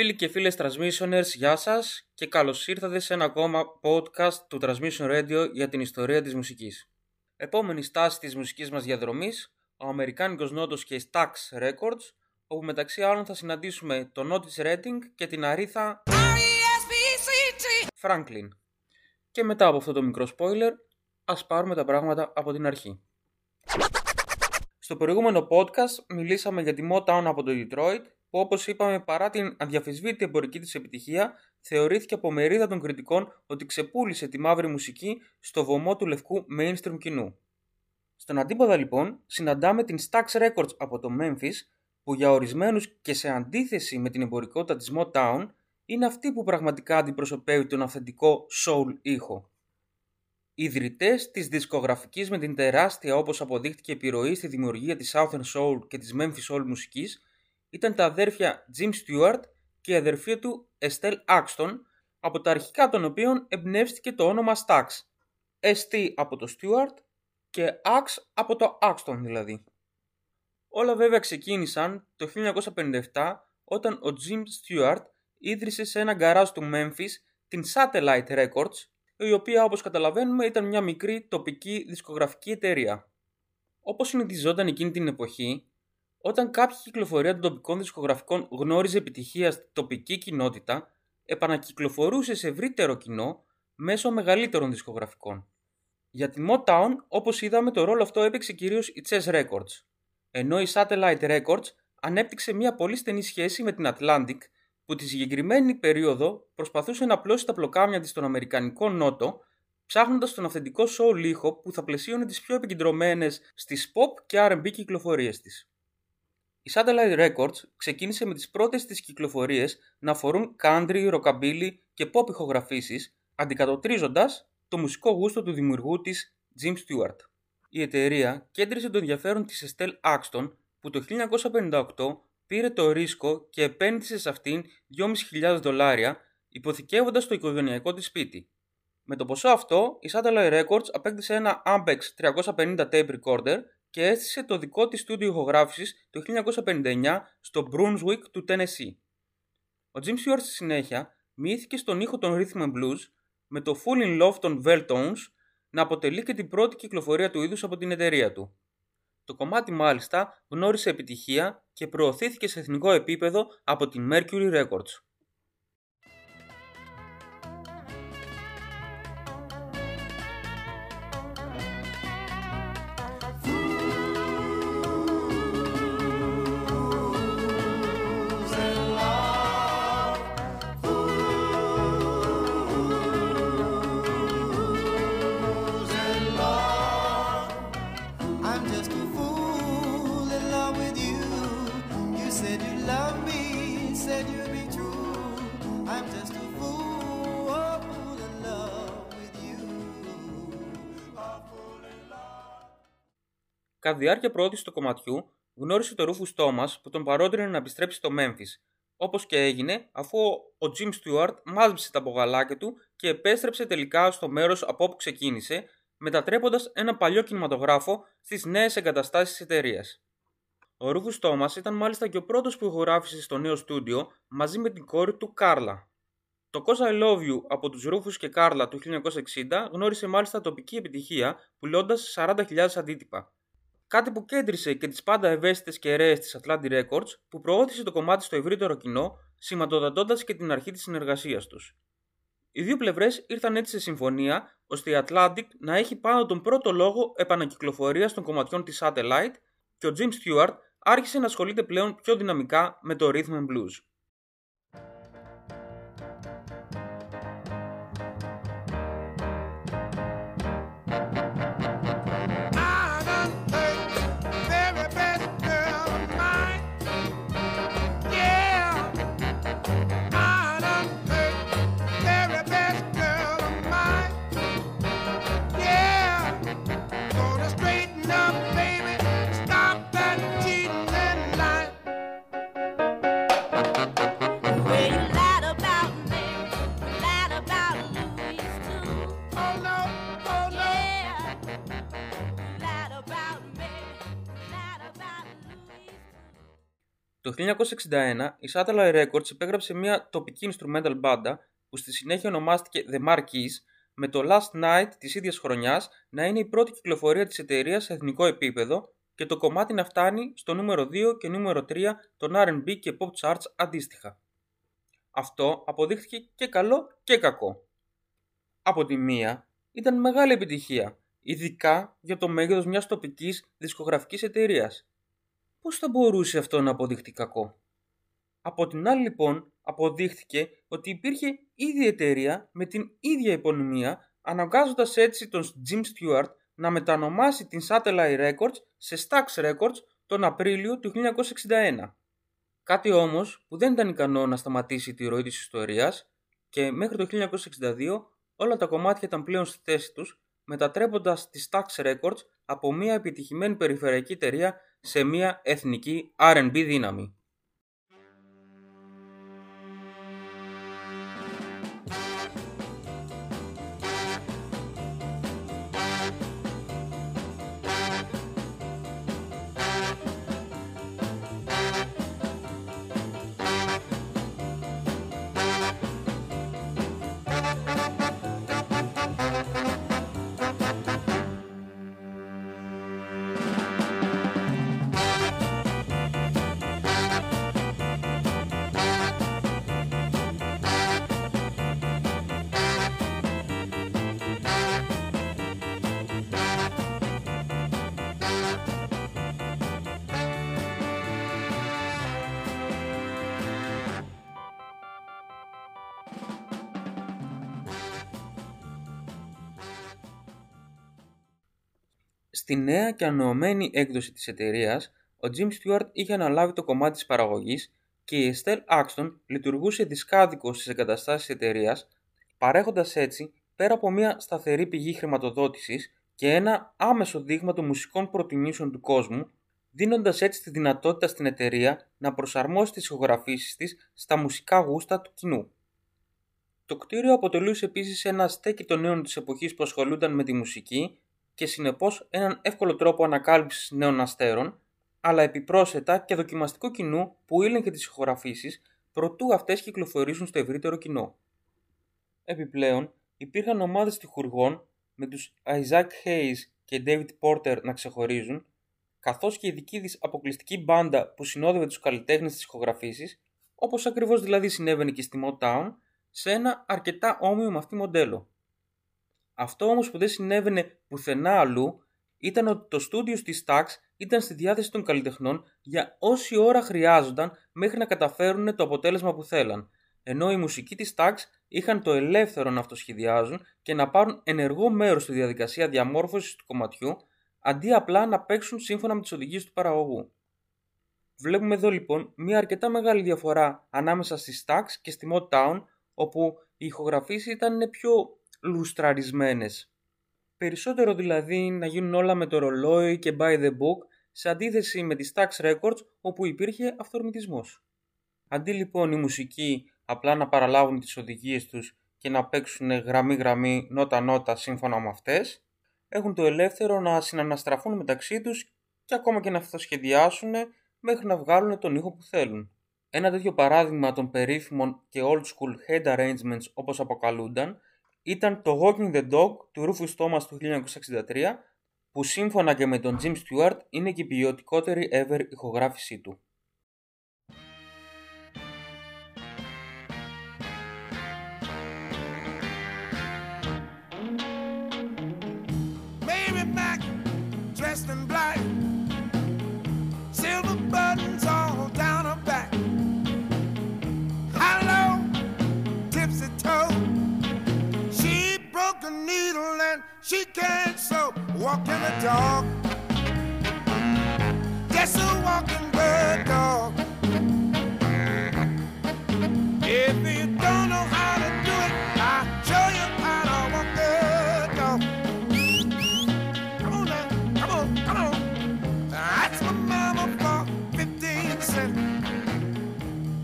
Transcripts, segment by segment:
Φίλοι και φίλες Transmissioners, γεια σας και καλώς ήρθατε σε ένα ακόμα podcast του Transmission Radio για την ιστορία της μουσικής. Επόμενη στάση της μουσικής μας διαδρομής, ο Αμερικάνικος Νότος και η Stax Records, όπου μεταξύ άλλων θα συναντήσουμε τον Otis Redding και την Αρίθα Franklin. Και μετά από αυτό το μικρό spoiler, ας πάρουμε τα πράγματα από την αρχή. Στο προηγούμενο podcast μιλήσαμε για τη Motown από το Detroit που όπως είπαμε παρά την αδιαφεσβήτητη εμπορική της επιτυχία θεωρήθηκε από μερίδα των κριτικών ότι ξεπούλησε τη μαύρη μουσική στο βωμό του λευκού mainstream κοινού. Στον αντίποδα λοιπόν συναντάμε την Stax Records από το Memphis που για ορισμένους και σε αντίθεση με την εμπορικότητα της Motown είναι αυτή που πραγματικά αντιπροσωπεύει τον αυθεντικό soul ήχο. Οι ιδρυτές της δισκογραφικής με την τεράστια όπως αποδείχτηκε επιρροή στη δημιουργία της Southern Soul και της Memphis Soul μουσικής ήταν τα αδέρφια Jim Stewart και η αδερφή του Estelle Axton, από τα αρχικά των οποίων εμπνεύστηκε το όνομα Stax. ST από το Stewart και Ax από το Axton δηλαδή. Όλα βέβαια ξεκίνησαν το 1957 όταν ο Jim Stewart ίδρυσε σε ένα γκαράζ του Memphis την Satellite Records, η οποία όπως καταλαβαίνουμε ήταν μια μικρή τοπική δισκογραφική εταιρεία. Όπως συνηθιζόταν εκείνη την εποχή, όταν κάποια κυκλοφορία των τοπικών δισκογραφικών γνώριζε επιτυχία στην τοπική κοινότητα, επανακυκλοφορούσε σε ευρύτερο κοινό μέσω μεγαλύτερων δισκογραφικών. Για τη Motown, όπως είδαμε, το ρόλο αυτό έπαιξε κυρίως η Chess Records, ενώ η Satellite Records ανέπτυξε μια πολύ στενή σχέση με την Atlantic, που τη συγκεκριμένη περίοδο προσπαθούσε να απλώσει τα πλοκάμια της στον Αμερικανικό Νότο, ψάχνοντας τον αυθεντικό soul ήχο που θα πλαισίωνε τις πιο επικεντρωμένες στις pop και R&B κυκλοφορίες της. Η Satellite Records ξεκίνησε με τις πρώτες της κυκλοφορίες να αφορούν country, rockabilly και pop ηχογραφήσεις, αντικατοπτρίζοντας το μουσικό γούστο του δημιουργού της Jim Stewart. Η εταιρεία κέντρισε το ενδιαφέρον της Estelle Axton που το 1958 πήρε το ρίσκο και επένδυσε σε αυτήν 2.500 δολάρια υποθηκεύοντας το οικογενειακό της σπίτι. Με το ποσό αυτό, η Satellite Records απέκτησε ένα Ampex 350 tape recorder και έστησε το δικό της στούντιο ηχογράφησης το 1959 στο Brunswick του Tennessee. Ο Jim Stewart στη συνέχεια μοιήθηκε στον ήχο των Rhythm and Blues με το Full in Love των Veltones να αποτελεί και την πρώτη κυκλοφορία του είδους από την εταιρεία του. Το κομμάτι μάλιστα γνώρισε επιτυχία και προωθήθηκε σε εθνικό επίπεδο από την Mercury Records. Κατά τη διάρκεια προώθησης του κομματιού, γνώρισε τον Ρούφους Τόμας που τον παρότρινε να επιστρέψει στο Memphis. Όπως και έγινε, αφού ο Jim Stewart μάζεψε τα μπογαλάκια του και επέστρεψε τελικά στο μέρος από όπου ξεκίνησε, μετατρέποντας ένα παλιό κινηματογράφο στις νέες εγκαταστάσεις της εταιρείας. Ο Ρούφους Τόμας ήταν μάλιστα και ο πρώτος που ηχογράφησε στο νέο στούντιο μαζί με την κόρη του Κάρλα. Το Cause I Love You από τους Ρούφους και Κάρλα του 1960 γνώρισε μάλιστα τοπική επιτυχία πουλώντας 40.000 αντίτυπα. Κάτι που κέντρισε και τις πάντα ευαίσθητες κεραίε της Atlantic Records που προώθησε το κομμάτι στο ευρύτερο κοινό, σηματοδοτώντας και την αρχή της συνεργασίας τους. Οι δύο πλευρές ήρθαν έτσι σε συμφωνία ώστε η Atlantic να έχει πάνω τον πρώτο λόγο επανακυκλοφορίας των κομματιών της Satellite και ο Jim Stewart άρχισε να ασχολείται πλέον πιο δυναμικά με το Rhythm and Blues. 1961 η Satellite Records υπέγραψε μια τοπική instrumental μπάντα που στη συνέχεια ονομάστηκε The Marquis με το Last Night της ίδιας χρονιάς να είναι η πρώτη κυκλοφορία της εταιρείας σε εθνικό επίπεδο και το κομμάτι να φτάνει στο νούμερο 2 και νούμερο 3 των R&B και pop charts αντίστοιχα. Αυτό αποδείχθηκε και καλό και κακό. Από τη μία ήταν μεγάλη επιτυχία, ειδικά για το μέγεθος μιας τοπικής δισκογραφικής εταιρείας. Πώς θα μπορούσε αυτό να αποδειχτεί κακό; Από την άλλη λοιπόν αποδείχθηκε ότι υπήρχε ίδια εταιρεία με την ίδια υπονομία αναγκάζοντας έτσι τον Jim Stewart να μετανομάσει την Satellite Records σε Stax Records τον Απρίλιο του 1961. Κάτι όμως που δεν ήταν ικανό να σταματήσει τη ροή της ιστορίας και μέχρι το 1962 όλα τα κομμάτια ήταν πλέον στη θέση τους μετατρέποντας τη Stax Records από μια επιτυχημένη περιφερειακή εταιρεία σε μια εθνική R&B δύναμη. Στη νέα και ανανεωμένη έκδοση της εταιρείας, ο Jim Stewart είχε αναλάβει το κομμάτι της παραγωγής και η Estelle Axton λειτουργούσε δισκάδικο στις εγκαταστάσεις της εταιρείας, παρέχοντας έτσι, πέρα από μια σταθερή πηγή χρηματοδότησης και ένα άμεσο δείγμα των μουσικών προτιμήσεων του κόσμου, δίνοντας έτσι τη δυνατότητα στην εταιρεία να προσαρμόσει τις ηχογραφήσεις της στα μουσικά γούστα του κοινού. Το κτίριο αποτελούσε επίσης ένα στέκι των νέων της εποχής που ασχολούνταν με τη μουσική και συνεπώς έναν εύκολο τρόπο ανακάλυψης νέων αστέρων, αλλά επιπρόσθετα και δοκιμαστικό κοινού που ήλεγχε τις ηχογραφήσεις προτού αυτές κυκλοφορήσουν στο ευρύτερο κοινό. Επιπλέον, υπήρχαν ομάδες τυχουργών με τους Isaac Hayes και David Porter να ξεχωρίζουν, καθώς και η δική της αποκλειστική μπάντα που συνόδευε τους καλλιτέχνες της ηχογραφήσεις, όπως ακριβώς δηλαδή συνέβαινε και στη Motown, σε ένα αρκετά όμοιο με αυτή μοντέλο. Αυτό όμως που δεν συνέβαινε πουθενά αλλού ήταν ότι το στούντιο στη Stax ήταν στη διάθεση των καλλιτεχνών για όση ώρα χρειάζονταν μέχρι να καταφέρουν το αποτέλεσμα που θέλαν, ενώ οι μουσικοί της Stax είχαν το ελεύθερο να αυτοσχεδιάζουν και να πάρουν ενεργό μέρος στη διαδικασία διαμόρφωσης του κομματιού, αντί απλά να παίξουν σύμφωνα με τις οδηγίες του παραγωγού. Βλέπουμε εδώ λοιπόν μια αρκετά μεγάλη διαφορά ανάμεσα στη Stax και στη Motown, όπου οι ηχογραφήσεις ήταν πιο λουστραρισμένες. Περισσότερο δηλαδή να γίνουν όλα με το ρολόι και by the book σε αντίθεση με τις Stax Records όπου υπήρχε αυθορμητισμός. Αντί λοιπόν οι μουσικοί απλά να παραλάβουν τις οδηγίες τους και να παίξουν γραμμή-γραμμή, νότα-νότα σύμφωνα με αυτές, έχουν το ελεύθερο να συναναστραφούν μεταξύ τους και ακόμα και να αυτοσχεδιάσουν μέχρι να βγάλουν τον ήχο που θέλουν. Ένα τέτοιο παράδειγμα των περίφημων και old school head arrangements όπως αποκαλούνταν ήταν το Walking the Dog του Rufus Thomas του 1963 που σύμφωνα και με τον Jim Stewart είναι και η ποιοτικότερη ever ηχογράφησή του. She can't sew, walking the dog. Just a walking bird dog. If you don't know how to do it, I'll show you how to walk the dog. Come on now, come on, come on. That's my mama for 15 cents.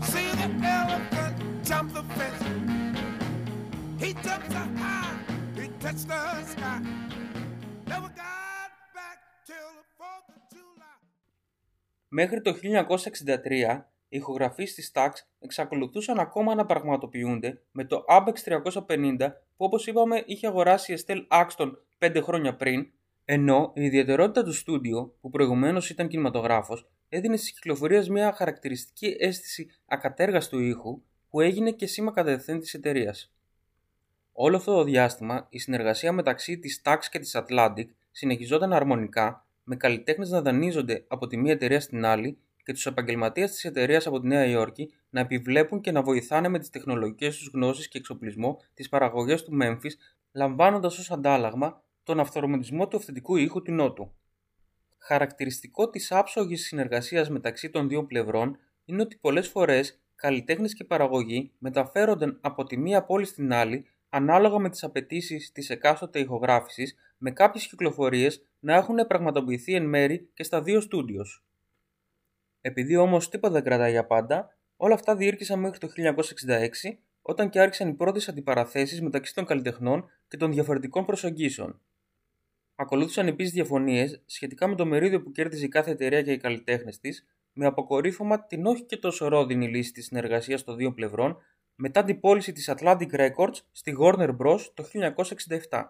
See the elephant jump the fence. He jumps so high. Μέχρι το 1963 οι ηχογραφίες της Stax εξακολουθούσαν ακόμα να πραγματοποιούνται με το Abex 350 που όπως είπαμε είχε αγοράσει η Estelle Axton 5 χρόνια πριν, ενώ η ιδιαιτερότητα του στούντιο, που προηγουμένως ήταν κινηματογράφος, έδινε στις κυκλοφορίες μια χαρακτηριστική αίσθηση ακατέργαστου ήχου που έγινε και σήμα κατευθέν της εταιρείας. Όλο αυτό το διάστημα η συνεργασία μεταξύ της Stax και της Atlantic συνεχιζόταν αρμονικά με καλλιτέχνες να δανείζονται από τη μία εταιρεία στην άλλη και τους επαγγελματίες της εταιρείας από τη Νέα Υόρκη να επιβλέπουν και να βοηθάνε με τις τεχνολογικές τους γνώσεις και εξοπλισμό τις παραγωγές του Memphis, λαμβάνοντας ως αντάλλαγμα τον αυθορμητισμό του αυθεντικού ήχου του Νότου. Χαρακτηριστικό της άψογης συνεργασίας μεταξύ των δύο πλευρών είναι ότι πολλές φορές καλλιτέχνες και παραγωγοί μεταφέρονταν από τη μία πόλη στην άλλη ανάλογα με τις απαιτήσεις της εκάστοτε ηχογράφησης, με κάποιες κυκλοφορίες να έχουν πραγματοποιηθεί εν μέρη και στα δύο στούντιος. Επειδή όμως τίποτα δεν κρατάει για πάντα, όλα αυτά διήρκησαν μέχρι το 1966, όταν και άρχισαν οι πρώτες αντιπαραθέσεις μεταξύ των καλλιτεχνών και των διαφορετικών προσεγγίσεων. Ακολούθησαν επίσης διαφωνίες σχετικά με το μερίδιο που κέρδιζε η κάθε εταιρεία και οι καλλιτέχνες της, με αποκορύφωμα την όχι και τόσο ρόδινη λύση της συνεργασίας των δύο πλευρών μετά την πώληση της Atlantic Records στη Warner Bros. το 1967.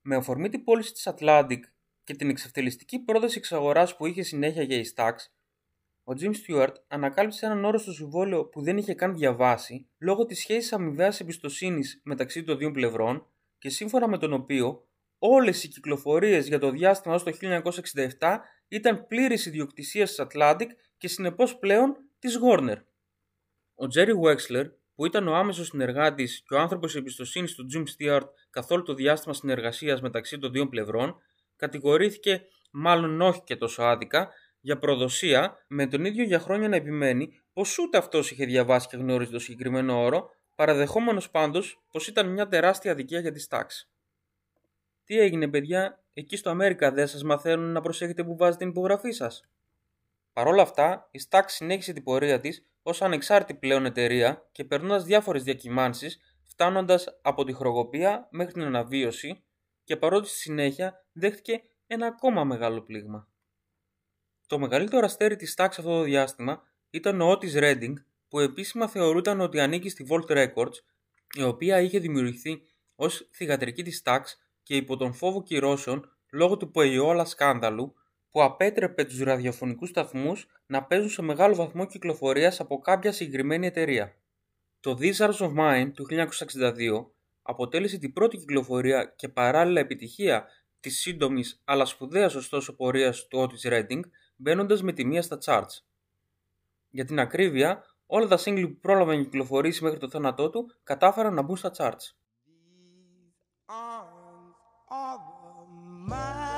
Με αφορμή την πώληση της Atlantic και την εξευτελιστική πρόταση εξαγοράς που είχε συνέχεια για η Stax, ο Jim Stewart ανακάλυψε έναν όρο στο συμβόλαιο που δεν είχε καν διαβάσει λόγω της σχέσης αμοιβαίας εμπιστοσύνης μεταξύ των δύο πλευρών και σύμφωνα με τον οποίο όλες οι κυκλοφορίες για το διάστημα ως το 1967 ήταν πλήρης ιδιοκτησίας της Atlantic και συνεπώς πλέον της Warner. Ο Jerry Wexler που ήταν ο άμεσος συνεργάτης και ο άνθρωπος εμπιστοσύνης του Jim Stewart καθ' όλο το διάστημα συνεργασίας μεταξύ των δύο πλευρών, κατηγορήθηκε, μάλλον όχι και τόσο άδικα, για προδοσία, με τον ίδιο για χρόνια να επιμένει πως ούτε αυτός είχε διαβάσει και γνώριζε το συγκεκριμένο όρο, παραδεχόμενος πάντως πως ήταν μια τεράστια αδικία για τη τάξη. Τι έγινε, παιδιά, εκεί στο Αμέρικα δεν σας μαθαίνουν να προσέχετε που βάζετε την υπογραφή σας. Παρ' όλα αυτά, η Stax συνέχισε την πορεία της ως ανεξάρτητη πλέον εταιρεία και περνώντας διάφορες διακυμάνσεις, φτάνοντας από τη χρογοπία μέχρι την αναβίωση και παρότι στη συνέχεια δέχτηκε ένα ακόμα μεγάλο πλήγμα. Το μεγαλύτερο αστέρι της Stax αυτό το διάστημα ήταν ο Otis Redding, που επίσημα θεωρούταν ότι ανήκει στη Volt Records, η οποία είχε δημιουργηθεί ως θηγατρική της Stax και υπό τον φόβο κυρώσεων λόγω του Ποεϊόλα σκάνδαλου που απέτρεπε τους ραδιοφωνικούς σταθμούς να παίζουν σε μεγάλο βαθμό κυκλοφορίας από κάποια συγκεκριμένη εταιρεία. Το These Arts of Mine του 1962 αποτέλεσε την πρώτη κυκλοφορία και παράλληλα επιτυχία της σύντομης αλλά σπουδαίας ωστόσο πορείας του Otis Redding μπαίνοντας με τη μία στα charts. Για την ακρίβεια, όλα τα single που πρόλαβαν να κυκλοφορήσει μέχρι το θάνατό του κατάφεραν να μπουν στα charts. Ο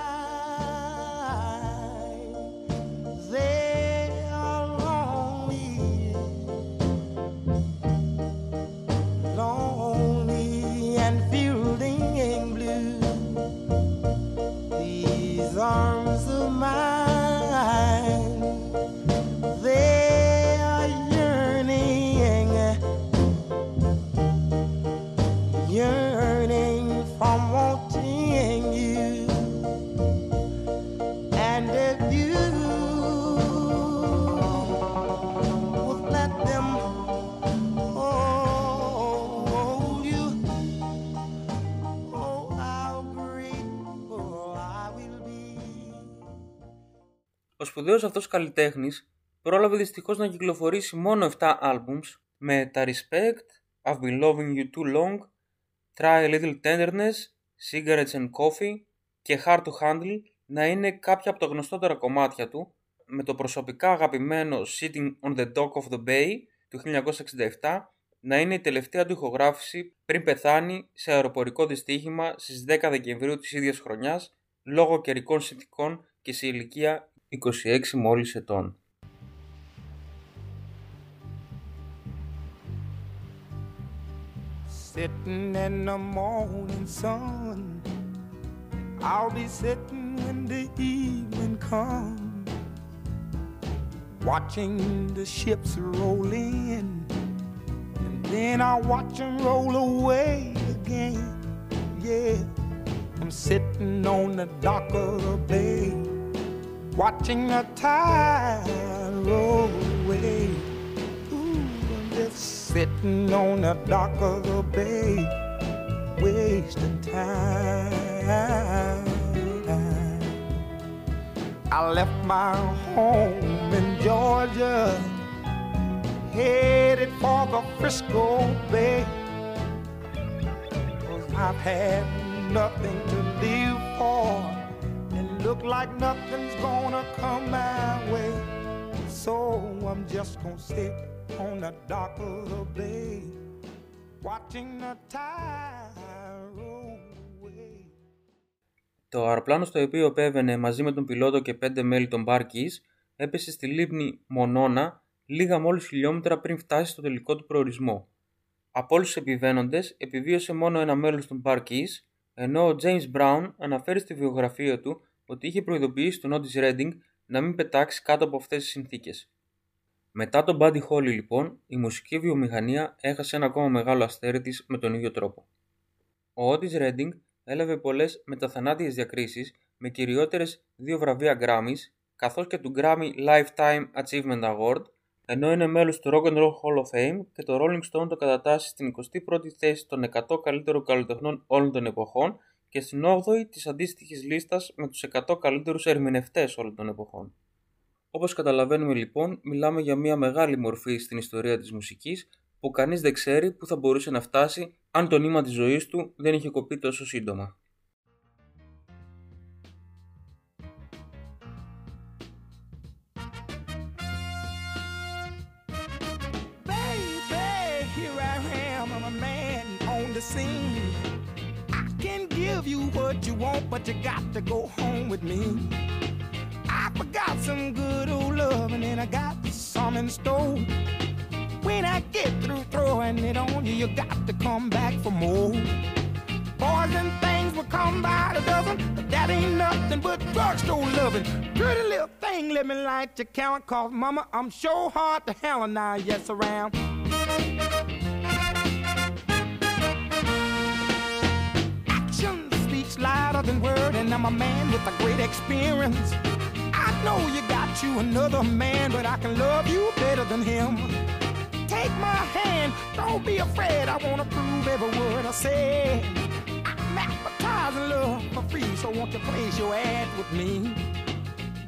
σπουδαίος αυτός καλλιτέχνης πρόλαβε δυστυχώς να κυκλοφορήσει μόνο 7 albums με τα Respect, I've been loving you too long, Try a little tenderness, Cigarettes and coffee και Hard to handle να είναι κάποια από τα γνωστότερα κομμάτια του με το προσωπικά αγαπημένο Sitting on the Dock of the Bay του 1967 να είναι η τελευταία του ηχογράφηση πριν πεθάνει σε αεροπορικό δυστύχημα στις 10 Δεκεμβρίου της ίδιας χρονιάς λόγω καιρικών συνθηκών και σε ηλικία 26 μόλις ετών. Sitting in the morning sun I'll be sitting when the evening comes Watching the ships roll in And then I'll watch them roll away again Yeah I'm sitting on the dock of the bay watching the tide roll away. ooh, just sitting on the dock of the bay, wasting time. I left my home in Georgia, headed for the Frisco Bay. Cause I've had nothing to live for, look like nothing's gonna come my way. So I'm just gonna sit on the dock of the bay, watching the tide roll away. Το αεροπλάνο στο οποίο επέβαινε μαζί με τον πιλότο και πέντε μέλη των Barkeys έπεσε στη λίμνη Μονόνα λίγα μόλις χιλιόμετρα πριν φτάσει στο τελικό του προορισμό. Από όλους τους επιβαίνοντες επιβίωσε μόνο ένα μέλος των Barkeys, ενώ ο James Brown αναφέρει στη βιογραφία του ότι είχε προειδοποιήσει τον Otis Redding να μην πετάξει κάτω από αυτές τις συνθήκες. Μετά τον Buddy Holly λοιπόν, η μουσική βιομηχανία έχασε ένα ακόμα μεγάλο αστέρι της με τον ίδιο τρόπο. Ο Otis Redding έλαβε πολλές μεταθανάτιες διακρίσεις με κυριότερες δύο βραβεία Grammys καθώς και του Grammy Lifetime Achievement Award ενώ είναι μέλος του Rock and Roll Hall of Fame και το Rolling Stone το κατατάσσει στην 21η θέση των 100 καλύτερων καλλιτεχνών όλων των εποχών και στην 8η της αντίστοιχης λίστας με τους 100 καλύτερους ερμηνευτές όλων των εποχών. Όπως καταλαβαίνουμε λοιπόν, μιλάμε για μια μεγάλη μορφή στην ιστορία της μουσικής που κανείς δεν ξέρει που θα μπορούσε να φτάσει αν το νήμα της ζωής του δεν είχε κοπεί τόσο σύντομα. Baby, here I am, I'm a man on the scene. I can give you what you want, but you got to go home with me. I forgot some good old love, and I got some in store. When I get through throwing it on you, you got to come back for more. Boys and things will come by the dozen, but that ain't nothing but drugstore loving. Pretty little thing, let me light your count, cause mama, I'm sure hard to hell and now, yes, around. Than word, and I'm a man with a great experience. I know you got you another man, but I can love you better than him. Take my hand, don't be afraid. I wanna prove every word I say. I'm advertising love for free, so won't you place your ad with me?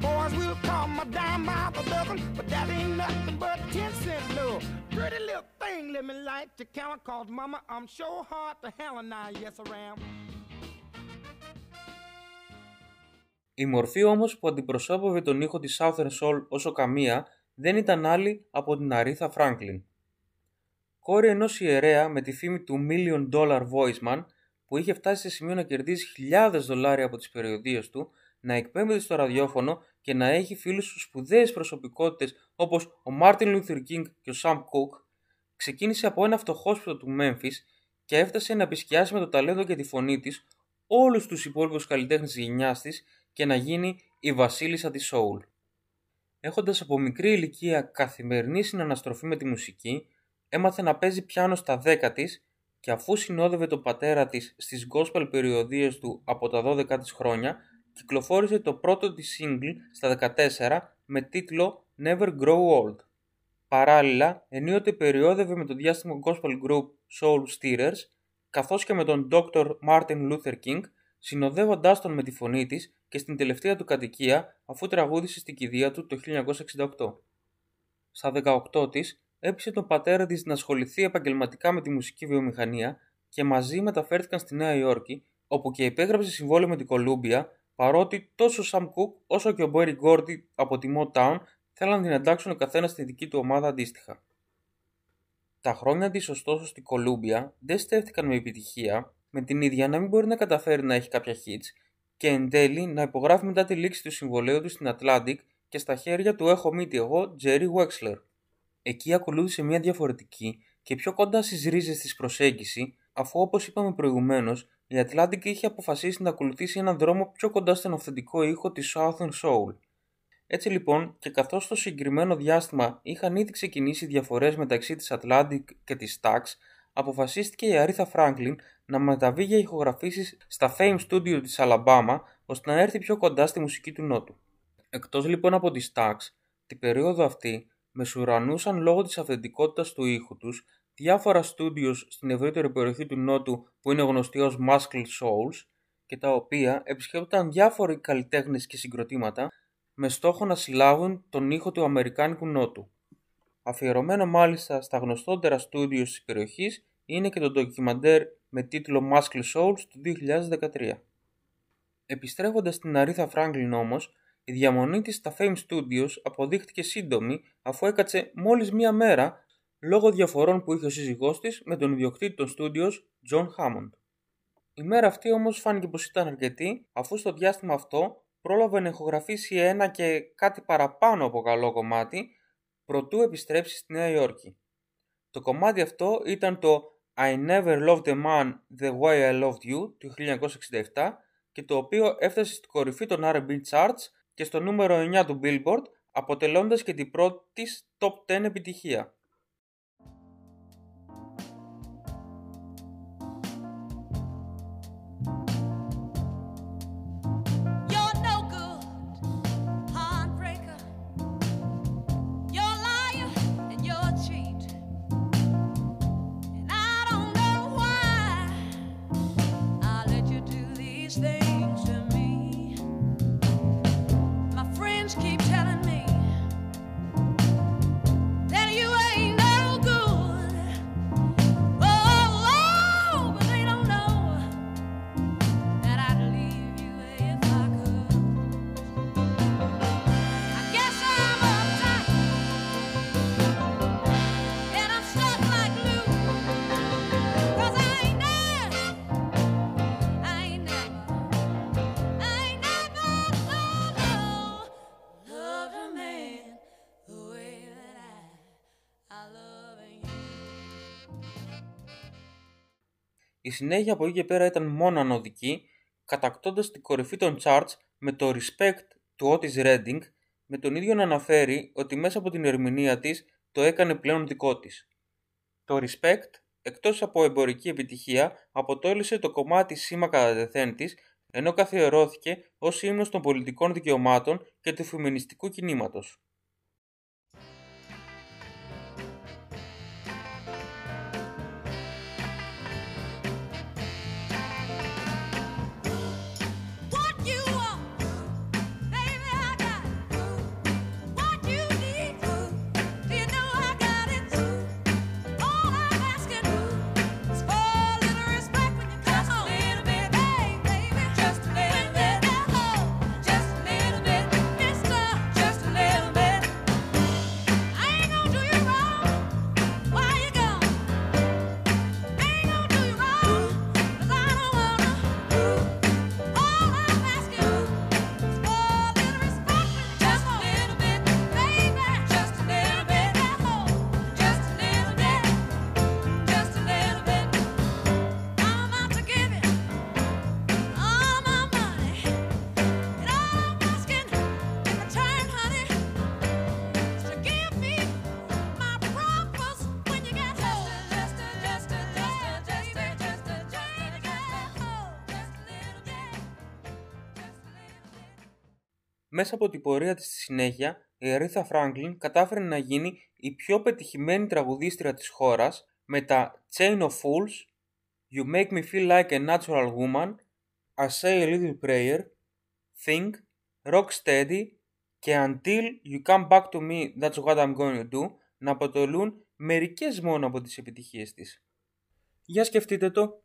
Boys will come a dime by the dozen, but that ain't nothing but ten cent love. Pretty little thing, let me light your count, cause mama, I'm sure hard to hell and now, yes, around. Η μορφή όμως που αντιπροσώπευε τον ήχο της Southern Soul όσο καμία δεν ήταν άλλη από την Αρίθα Franklin. Κόρη ενός ιερέα με τη φήμη του Million Dollar Voiceman που είχε φτάσει σε σημείο να κερδίζει χιλιάδες δολάρια από τις περιοδίες του, να εκπέμπεται στο ραδιόφωνο και να έχει φίλους σου σπουδαίες προσωπικότητες όπως ο Martin Luther King και ο Sam Cooke, ξεκίνησε από ένα φτωχόσπιτο του Memphis και έφτασε να επισκιάσει με το ταλέντο και τη φωνή της όλους τους υπόλοιπους καλλιτέχνες της γενιάς της και να γίνει η βασίλισσα της Soul. Έχοντας από μικρή ηλικία καθημερινή συναναστροφή με τη μουσική, έμαθε να παίζει πιάνο στα 10 της και αφού συνόδευε τον πατέρα της στις gospel περιοδίες του από τα 12 της χρόνια, κυκλοφόρησε το πρώτο της single στα 14 με τίτλο Never Grow Old. Παράλληλα, ενίοτε περιόδευε με το διάστημα gospel group Soul Steerers, καθώς και με τον Dr. Martin Luther King, συνοδεύοντάς τον με τη φωνή της και στην τελευταία του κατοικία αφού τραγούδισε στην κηδεία του το 1968. Στα 18 της έπεισε τον πατέρα της να ασχοληθεί επαγγελματικά με τη μουσική βιομηχανία και μαζί μεταφέρθηκαν στη Νέα Υόρκη όπου και υπέγραψε συμβόλαιο με την Κολούμπια παρότι τόσο ο Sam Cooke όσο και ο Μπόρι Γκόρντι από τη Motown θέλαν να την εντάξουν ο καθένας στη δική του ομάδα αντίστοιχα. Τα χρόνια της ωστόσο στην Κολούμπια δεν στέφτηκαν με επιτυχία με την ίδια να μην μπορεί να καταφέρει να έχει κάποια hits και εν τέλει να υπογράφει μετά τη λήξη του συμβολέου του στην Atlantic και στα χέρια του έχω μύτη εγώ Jerry Wexler. Εκεί ακολούθησε μια διαφορετική και πιο κοντά στις ρίζες της προσέγγιση αφού όπως είπαμε προηγουμένως η Atlantic είχε αποφασίσει να ακολουθήσει έναν δρόμο πιο κοντά στον αυθεντικό ήχο της Southern Soul. Έτσι λοιπόν και καθώς στο συγκεκριμένο διάστημα είχαν ήδη ξεκινήσει διαφορές μεταξύ της Atlantic και της Stax, αποφασίστηκε η Aretha Franklin να μεταβεί για ηχογραφήσεις στα Fame Studio της Alabama ώστε να έρθει πιο κοντά στη μουσική του Νότου. Εκτός λοιπόν από τη Stax, την περίοδο αυτή μεσουρανούσαν λόγω της αυθεντικότητας του ήχου τους διάφορα studios στην ευρύτερη περιοχή του Νότου που είναι γνωστοί ως Muscle Souls και τα οποία επισκέπτονταν διάφοροι καλλιτέχνες και συγκροτήματα με στόχο να συλλάβουν τον ήχο του Αμερικάνικου Νότου. Αφιερωμένο μάλιστα στα γνωστότερα studios της περιοχής είναι και το ντοκιμαντέρ με τίτλο Muscle Souls του 2013. Επιστρέφοντας στην Αρίθα Φράγκλιν όμως, η διαμονή της στα Fame Studios αποδείχτηκε σύντομη αφού έκατσε μόλις μία μέρα λόγω διαφορών που είχε ο σύζυγός της με τον ιδιοκτήτη των Studios, John Hammond. Η μέρα αυτή όμως φάνηκε πως ήταν αρκετή αφού στο διάστημα αυτό πρόλαβε να ηχογραφήσει ένα και κάτι παραπάνω από καλό κομμάτι προτού επιστρέψει στη Νέα Υόρκη. Το κομμάτι αυτό ήταν το I Never Loved a Man The Way I Loved You του 1967 και το οποίο έφτασε στην κορυφή των R&B charts και στο νούμερο 9 του Billboard αποτελώντας και την πρώτη της top 10 επιτυχία. Η συνέχεια από εκεί και πέρα ήταν μόνο ανωδική, κατακτώντας την κορυφή των charts με το Respect του Otis Redding, με τον ίδιο να αναφέρει ότι μέσα από την ερμηνεία της το έκανε πλέον δικό της. Το Respect, εκτός από εμπορική επιτυχία, αποτόλισε το κομμάτι σήμα κατά τεθέν της, ενώ καθιερώθηκε ως ύμνος των πολιτικών δικαιωμάτων και του φεμινιστικού κινήματος. Μέσα από την πορεία της στη συνέχεια, η Aretha Franklin κατάφερε να γίνει η πιο πετυχημένη τραγουδίστρια της χώρας με τα Chain of Fools, You Make Me Feel Like a Natural Woman, I Say a Little Prayer, Think, Rock Steady και Until You Come Back to Me That's What I'm Going to Do να αποτελούν μερικές μόνο από τις επιτυχίες της. Για σκεφτείτε το.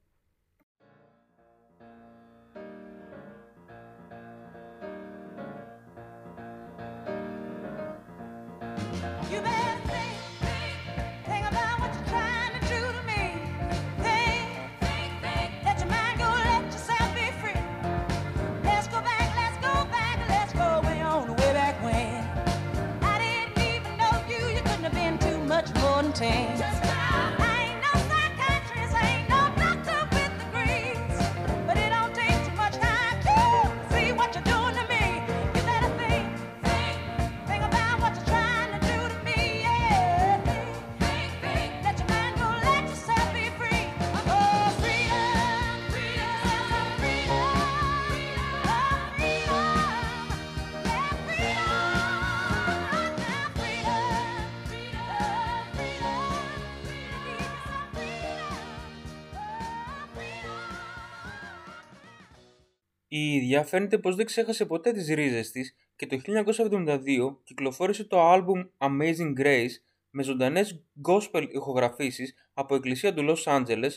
Η ίδια φαίνεται πως δεν ξέχασε ποτέ τις ρίζες της και το 1972 κυκλοφόρησε το άλμπουμ Amazing Grace με ζωντανές gospel ηχογραφήσεις από εκκλησία του Los Angeles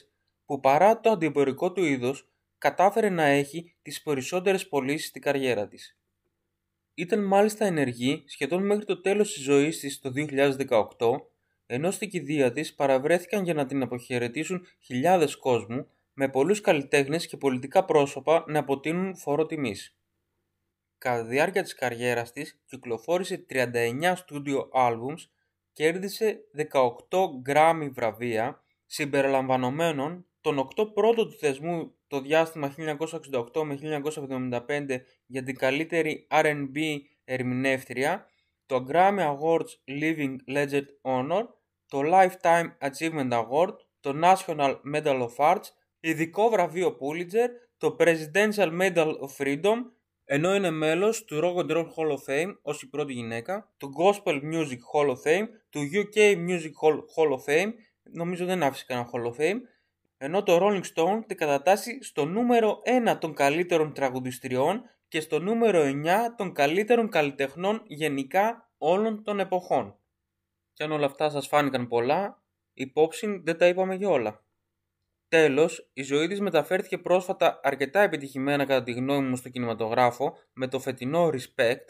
που παρά το αντιπορικό του είδος κατάφερε να έχει τις περισσότερες πωλήσεις στην καριέρα της. Ήταν μάλιστα ενεργή σχεδόν μέχρι το τέλος της ζωής της το 2018, ενώ στη κηδεία της παραβρέθηκαν για να την αποχαιρετήσουν χιλιάδες κόσμου, με πολλούς καλλιτέχνες και πολιτικά πρόσωπα να αποτείνουν φόρο τιμής. Κατά τη διάρκεια της καριέρας της κυκλοφόρησε 39 studio albums, κέρδισε 18 Grammy βραβεία, συμπεριλαμβανομένων των 8 πρώτων του θεσμού το διάστημα 1968 με 1975 για την καλύτερη R&B ερμηνεύτρια, το Grammy Awards Living Legend Honor, το Lifetime Achievement Award, το National Medal of Arts, ειδικό βραβείο Pulitzer, το Presidential Medal of Freedom, ενώ είναι μέλος του Rock and Roll Hall of Fame ως η πρώτη γυναίκα, του Gospel Music Hall of Fame, του UK Music Hall of Fame, νομίζω δεν άφησε κανένα Hall of Fame, ενώ το Rolling Stone την κατατάσσει στο νούμερο 1 των καλύτερων τραγουδιστριών και στο νούμερο 9 των καλύτερων καλλιτεχνών γενικά όλων των εποχών. Και αν όλα αυτά σας φάνηκαν πολλά, υπόψη δεν τα είπαμε για όλα. Τέλος, η ζωή της μεταφέρθηκε πρόσφατα αρκετά επιτυχημένα κατά τη γνώμη μου στο κινηματογράφο με το φετινό Respect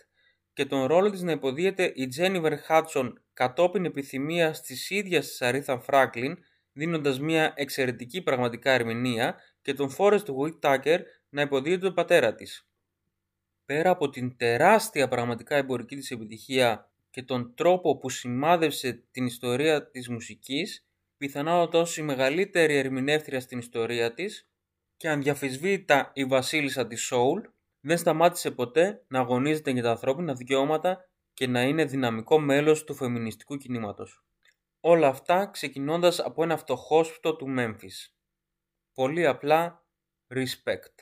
και τον ρόλο της να υποδίεται η Jennifer Hudson κατόπιν επιθυμία της ίδιας της Aretha Franklin δίνοντας μια εξαιρετική πραγματικά ερμηνεία και τον Forrest Whitaker να υποδίεται τον πατέρα της. Πέρα από την τεράστια πραγματικά εμπορική της επιτυχία και τον τρόπο που σημάδευσε την ιστορία της μουσικής, πιθανότατα η μεγαλύτερη ερμηνεύτρια στην ιστορία της και ανδιαφυσβήτητα η βασίλισσα της Soul, δεν σταμάτησε ποτέ να αγωνίζεται για τα ανθρώπινα δικαιώματα και να είναι δυναμικό μέλος του φεμινιστικού κινήματος. Όλα αυτά ξεκινώντας από ένα φτωχόσπιτο του Μέμφις. Πολύ απλά, respect.